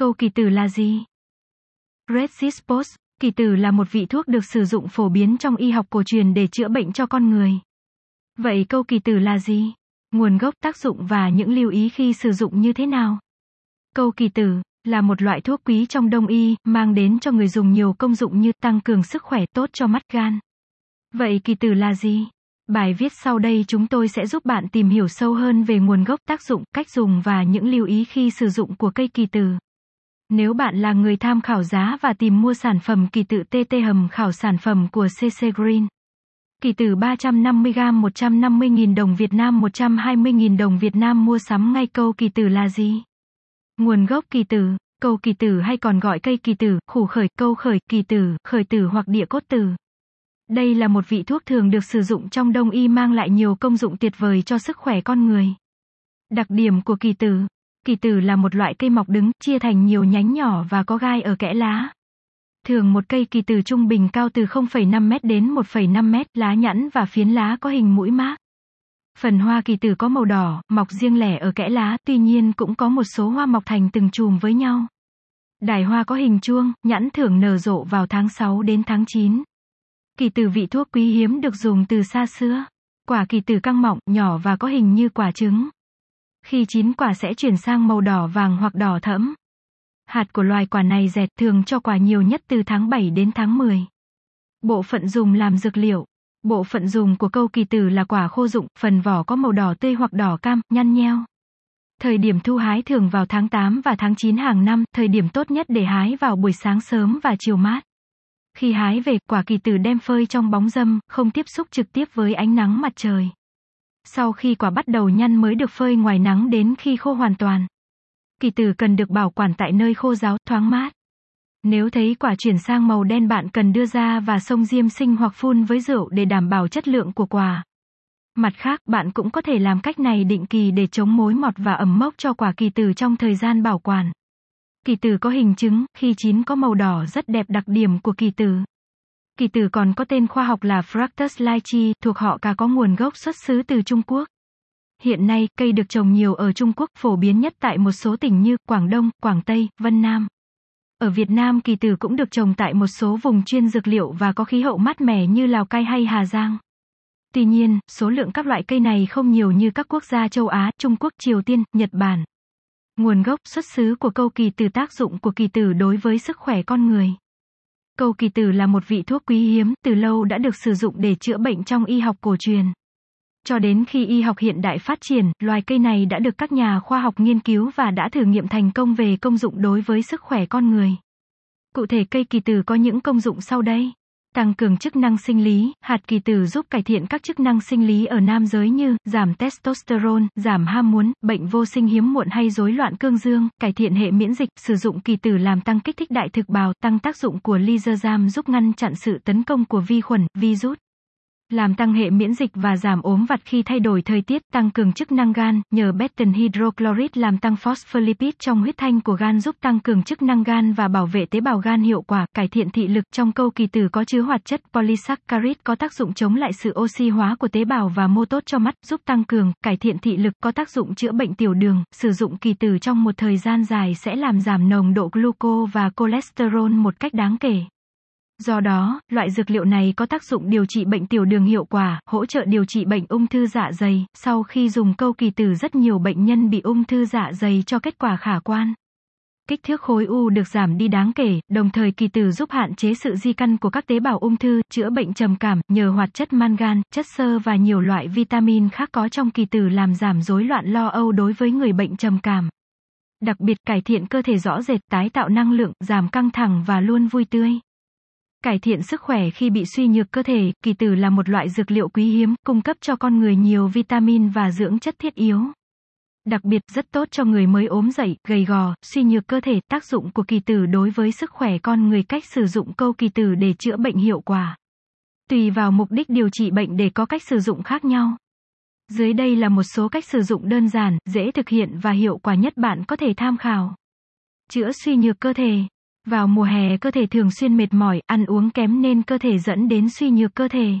Câu kỳ tử là gì? Resispos, kỳ tử là một vị thuốc được sử dụng phổ biến trong y học cổ truyền để chữa bệnh cho con người. Vậy câu kỳ tử là gì? Nguồn gốc tác dụng và những lưu ý khi sử dụng như thế nào? Câu kỳ tử là một loại thuốc quý trong đông y, mang đến cho người dùng nhiều công dụng như tăng cường sức khỏe tốt cho mắt gan. Vậy kỳ tử là gì? Bài viết sau đây chúng tôi sẽ giúp bạn tìm hiểu sâu hơn về nguồn gốc tác dụng, cách dùng và những lưu ý khi sử dụng của cây kỳ tử. Nếu bạn là người tham khảo giá và tìm mua sản phẩm kỳ tự TT hầm khảo sản phẩm của CC Green. Kỳ tử 350g 150.000 đồng Việt Nam 120.000 đồng Việt Nam mua sắm ngay câu kỳ tử là gì? Nguồn gốc kỳ tử, câu kỳ tử hay còn gọi cây kỳ tử, khủ khởi, câu khởi, kỳ tử, khởi tử hoặc địa cốt tử. Đây là một vị thuốc thường được sử dụng trong đông y mang lại nhiều công dụng tuyệt vời cho sức khỏe con người. Đặc điểm của kỳ tử Kỳ tử là một loại cây mọc đứng, chia thành nhiều nhánh nhỏ và có gai ở kẽ lá. Thường một cây kỳ tử trung bình cao từ 0,5 m đến 1,5 m, lá nhẵn và phiến lá có hình mũi mác. Phần hoa kỳ tử có màu đỏ, mọc riêng lẻ ở kẽ lá, tuy nhiên cũng có một số hoa mọc thành từng chùm với nhau. Đài hoa có hình chuông, nhãn thường nở rộ vào tháng 6 đến tháng 9. Kỳ tử vị thuốc quý hiếm được dùng từ xa xưa. Quả kỳ tử căng mọng, nhỏ và có hình như quả trứng. Khi chín quả sẽ chuyển sang màu đỏ vàng hoặc đỏ thẫm. Hạt của loài quả này dẹt thường cho quả nhiều nhất từ tháng 7 đến tháng 10. Bộ phận dùng làm dược liệu. Bộ phận dùng của câu kỳ tử là quả khô dụng, phần vỏ có màu đỏ tươi hoặc đỏ cam, nhăn nheo. Thời điểm thu hái thường vào tháng 8 và tháng 9 hàng năm, thời điểm tốt nhất để hái vào buổi sáng sớm và chiều mát. Khi hái về, quả kỳ tử đem phơi trong bóng dâm, không tiếp xúc trực tiếp với ánh nắng mặt trời. Sau khi quả bắt đầu nhăn mới được phơi ngoài nắng đến khi khô hoàn toàn. Kỳ tử cần được bảo quản tại nơi khô ráo, thoáng mát. Nếu thấy quả chuyển sang màu đen bạn cần đưa ra và xông diêm sinh hoặc phun với rượu để đảm bảo chất lượng của quả. Mặt khác, bạn cũng có thể làm cách này định kỳ để chống mối mọt và ẩm mốc cho quả kỳ tử trong thời gian bảo quản. Kỳ tử có hình trứng, khi chín có màu đỏ rất đẹp đặc điểm của kỳ tử. Kỳ tử còn có tên khoa học là Fractus lychee, thuộc họ cà có nguồn gốc xuất xứ từ Trung Quốc. Hiện nay, cây được trồng nhiều ở Trung Quốc, phổ biến nhất tại một số tỉnh như Quảng Đông, Quảng Tây, Vân Nam. Ở Việt Nam kỳ tử cũng được trồng tại một số vùng chuyên dược liệu và có khí hậu mát mẻ như Lào Cai hay Hà Giang. Tuy nhiên, số lượng các loại cây này không nhiều như các quốc gia châu Á, Trung Quốc, Triều Tiên, Nhật Bản. Nguồn gốc xuất xứ của câu kỳ tử tác dụng của kỳ tử đối với sức khỏe con người. Câu kỳ tử là một vị thuốc quý hiếm, từ lâu đã được sử dụng để chữa bệnh trong y học cổ truyền. Cho đến khi y học hiện đại phát triển, loài cây này đã được các nhà khoa học nghiên cứu và đã thử nghiệm thành công về công dụng đối với sức khỏe con người. Cụ thể cây kỳ tử có những công dụng sau đây. Tăng cường chức năng sinh lý, hạt kỳ tử giúp cải thiện các chức năng sinh lý ở nam giới như giảm testosterone, giảm ham muốn, bệnh vô sinh hiếm muộn hay rối loạn cương dương, cải thiện hệ miễn dịch, sử dụng kỳ tử làm tăng kích thích đại thực bào, tăng tác dụng của lysergam giúp ngăn chặn sự tấn công của vi khuẩn, virus làm tăng hệ miễn dịch và giảm ốm vặt khi thay đổi thời tiết, tăng cường chức năng gan, nhờ betan hydrochloride làm tăng phospholipid trong huyết thanh của gan giúp tăng cường chức năng gan và bảo vệ tế bào gan hiệu quả, cải thiện thị lực trong câu kỳ tử có chứa hoạt chất polysaccharide có tác dụng chống lại sự oxy hóa của tế bào và mô tốt cho mắt, giúp tăng cường, cải thiện thị lực có tác dụng chữa bệnh tiểu đường, sử dụng kỳ tử trong một thời gian dài sẽ làm giảm nồng độ gluco và cholesterol một cách đáng kể. Do đó, loại dược liệu này có tác dụng điều trị bệnh tiểu đường hiệu quả, hỗ trợ điều trị bệnh ung thư dạ dày. Sau khi dùng câu kỳ tử rất nhiều bệnh nhân bị ung thư dạ dày cho kết quả khả quan. Kích thước khối u được giảm đi đáng kể, đồng thời kỳ tử giúp hạn chế sự di căn của các tế bào ung thư, chữa bệnh trầm cảm, nhờ hoạt chất mangan, chất xơ và nhiều loại vitamin khác có trong kỳ tử làm giảm rối loạn lo âu đối với người bệnh trầm cảm. Đặc biệt cải thiện cơ thể rõ rệt, tái tạo năng lượng, giảm căng thẳng và luôn vui tươi. Cải thiện sức khỏe khi bị suy nhược cơ thể, kỳ tử là một loại dược liệu quý hiếm, cung cấp cho con người nhiều vitamin và dưỡng chất thiết yếu. Đặc biệt rất tốt cho người mới ốm dậy, gầy gò, suy nhược cơ thể, tác dụng của kỳ tử đối với sức khỏe con người cách sử dụng câu kỳ tử để chữa bệnh hiệu quả. Tùy vào mục đích điều trị bệnh để có cách sử dụng khác nhau. Dưới đây là một số cách sử dụng đơn giản, dễ thực hiện và hiệu quả nhất bạn có thể tham khảo. Chữa suy nhược cơ thể vào mùa hè cơ thể thường xuyên mệt mỏi, ăn uống kém nên cơ thể dẫn đến suy nhược cơ thể.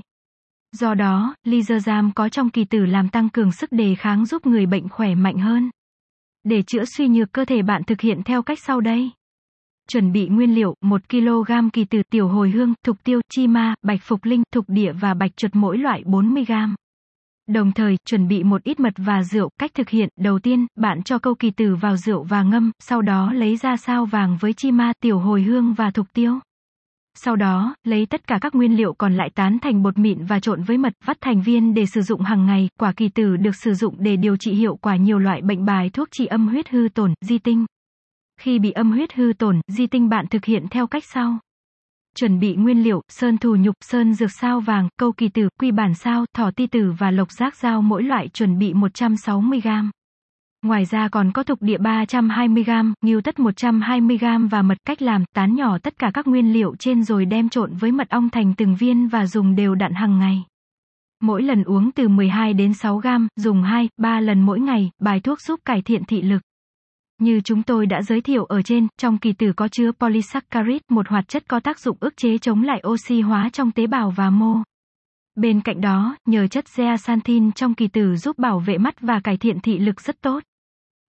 Do đó, lysergiam có trong kỳ tử làm tăng cường sức đề kháng giúp người bệnh khỏe mạnh hơn. Để chữa suy nhược cơ thể bạn thực hiện theo cách sau đây. Chuẩn bị nguyên liệu, 1 kg kỳ tử tiểu hồi hương, thục tiêu, chi ma, bạch phục linh, thục địa và bạch chuột mỗi loại 40 g. Đồng thời, chuẩn bị một ít mật và rượu. Cách thực hiện, đầu tiên, bạn cho câu kỳ tử vào rượu và ngâm, sau đó lấy ra sao vàng với chi ma, tiểu hồi hương và thục tiêu. Sau đó, lấy tất cả các nguyên liệu còn lại tán thành bột mịn và trộn với mật, vắt thành viên để sử dụng hàng ngày. Quả kỳ tử được sử dụng để điều trị hiệu quả nhiều loại bệnh bài thuốc trị âm huyết hư tổn, di tinh. Khi bị âm huyết hư tổn, di tinh bạn thực hiện theo cách sau. Chuẩn bị nguyên liệu, sơn thù nhục, sơn dược sao vàng, câu kỳ tử, quy bản sao, thỏ ti tử và lộc giác dao mỗi loại chuẩn bị 160 gram. Ngoài ra còn có thục địa 320 gram, nghiêu tất 120 gram và mật cách làm, tán nhỏ tất cả các nguyên liệu trên rồi đem trộn với mật ong thành từng viên và dùng đều đặn hàng ngày. Mỗi lần uống từ 12 đến 6 gram dùng 2, 3 lần mỗi ngày, bài thuốc giúp cải thiện thị lực. Như chúng tôi đã giới thiệu ở trên, trong kỳ tử có chứa polysaccharide, một hoạt chất có tác dụng ức chế chống lại oxy hóa trong tế bào và mô. Bên cạnh đó, nhờ chất zeaxanthin trong kỳ tử giúp bảo vệ mắt và cải thiện thị lực rất tốt.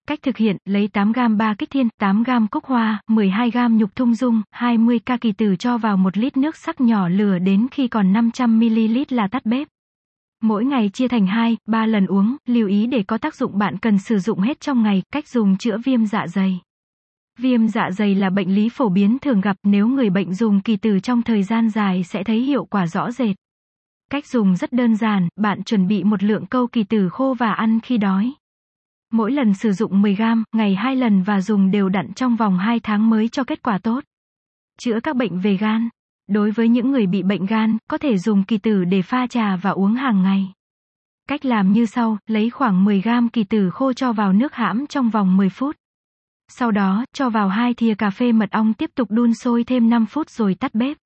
Cách thực hiện, lấy 8 gam ba kích thiên, 8 gam cúc hoa, 12 gam nhục thung dung, 20 ca kỳ tử cho vào 1 lít nước sắc nhỏ lửa đến khi còn 500ml là tắt bếp. Mỗi ngày chia thành 2, 3 lần uống, lưu ý để có tác dụng bạn cần sử dụng hết trong ngày, cách dùng chữa viêm dạ dày. Viêm dạ dày là bệnh lý phổ biến thường gặp nếu người bệnh dùng kỳ từ trong thời gian dài sẽ thấy hiệu quả rõ rệt. Cách dùng rất đơn giản, bạn chuẩn bị một lượng câu kỳ tử khô và ăn khi đói. Mỗi lần sử dụng 10 gram, ngày 2 lần và dùng đều đặn trong vòng 2 tháng mới cho kết quả tốt. Chữa các bệnh về gan. Đối với những người bị bệnh gan, có thể dùng kỳ tử để pha trà và uống hàng ngày. Cách làm như sau, lấy khoảng 10 gram kỳ tử khô cho vào nước hãm trong vòng 10 phút. Sau đó, cho vào hai thìa cà phê mật ong tiếp tục đun sôi thêm 5 phút rồi tắt bếp.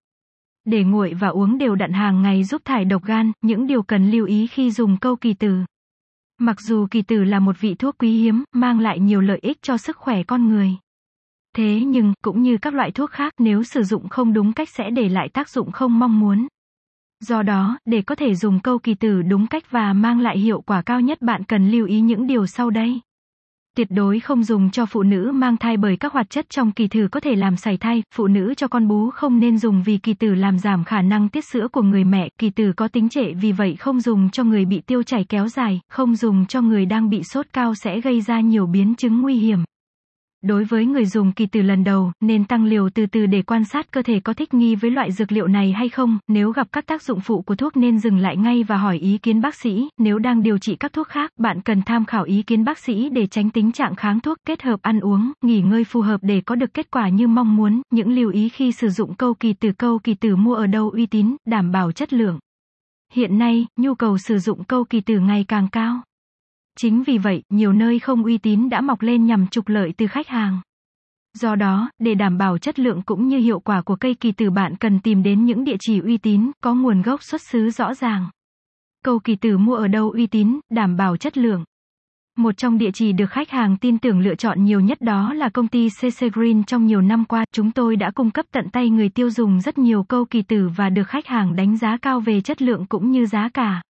Để nguội và uống đều đặn hàng ngày giúp thải độc gan, những điều cần lưu ý khi dùng câu kỳ tử. Mặc dù kỳ tử là một vị thuốc quý hiếm, mang lại nhiều lợi ích cho sức khỏe con người. Thế nhưng, cũng như các loại thuốc khác, nếu sử dụng không đúng cách sẽ để lại tác dụng không mong muốn. Do đó, để có thể dùng câu kỳ tử đúng cách và mang lại hiệu quả cao nhất bạn cần lưu ý những điều sau đây. Tuyệt đối không dùng cho phụ nữ mang thai bởi các hoạt chất trong kỳ tử có thể làm sảy thai, phụ nữ cho con bú không nên dùng vì kỳ tử làm giảm khả năng tiết sữa của người mẹ, kỳ tử có tính trệ vì vậy không dùng cho người bị tiêu chảy kéo dài, không dùng cho người đang bị sốt cao sẽ gây ra nhiều biến chứng nguy hiểm. Đối với người dùng kỳ từ lần đầu, nên tăng liều từ từ để quan sát cơ thể có thích nghi với loại dược liệu này hay không, nếu gặp các tác dụng phụ của thuốc nên dừng lại ngay và hỏi ý kiến bác sĩ, nếu đang điều trị các thuốc khác, bạn cần tham khảo ý kiến bác sĩ để tránh tình trạng kháng thuốc, kết hợp ăn uống, nghỉ ngơi phù hợp để có được kết quả như mong muốn, những lưu ý khi sử dụng câu kỳ từ câu kỳ từ mua ở đâu uy tín, đảm bảo chất lượng. Hiện nay, nhu cầu sử dụng câu kỳ từ ngày càng cao. Chính vì vậy, nhiều nơi không uy tín đã mọc lên nhằm trục lợi từ khách hàng. Do đó, để đảm bảo chất lượng cũng như hiệu quả của cây kỳ tử bạn cần tìm đến những địa chỉ uy tín, có nguồn gốc xuất xứ rõ ràng. Câu kỳ tử mua ở đâu uy tín, đảm bảo chất lượng. Một trong địa chỉ được khách hàng tin tưởng lựa chọn nhiều nhất đó là công ty CC Green trong nhiều năm qua, chúng tôi đã cung cấp tận tay người tiêu dùng rất nhiều câu kỳ tử và được khách hàng đánh giá cao về chất lượng cũng như giá cả.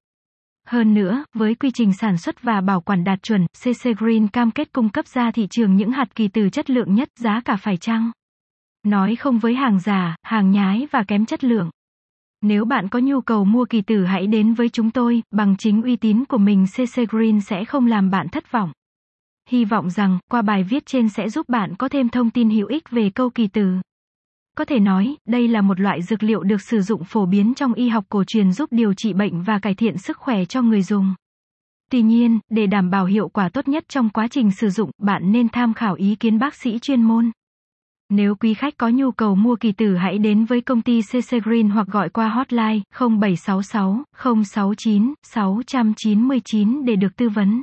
Hơn nữa, với quy trình sản xuất và bảo quản đạt chuẩn, CC Green cam kết cung cấp ra thị trường những hạt kỳ từ chất lượng nhất, giá cả phải chăng. Nói không với hàng giả, hàng nhái và kém chất lượng. Nếu bạn có nhu cầu mua kỳ tử hãy đến với chúng tôi, bằng chính uy tín của mình CC Green sẽ không làm bạn thất vọng. Hy vọng rằng, qua bài viết trên sẽ giúp bạn có thêm thông tin hữu ích về câu kỳ tử. Có thể nói, đây là một loại dược liệu được sử dụng phổ biến trong y học cổ truyền giúp điều trị bệnh và cải thiện sức khỏe cho người dùng. Tuy nhiên, để đảm bảo hiệu quả tốt nhất trong quá trình sử dụng, bạn nên tham khảo ý kiến bác sĩ chuyên môn. Nếu quý khách có nhu cầu mua kỳ tử hãy đến với công ty CC Green hoặc gọi qua hotline 0766 069 699 để được tư vấn.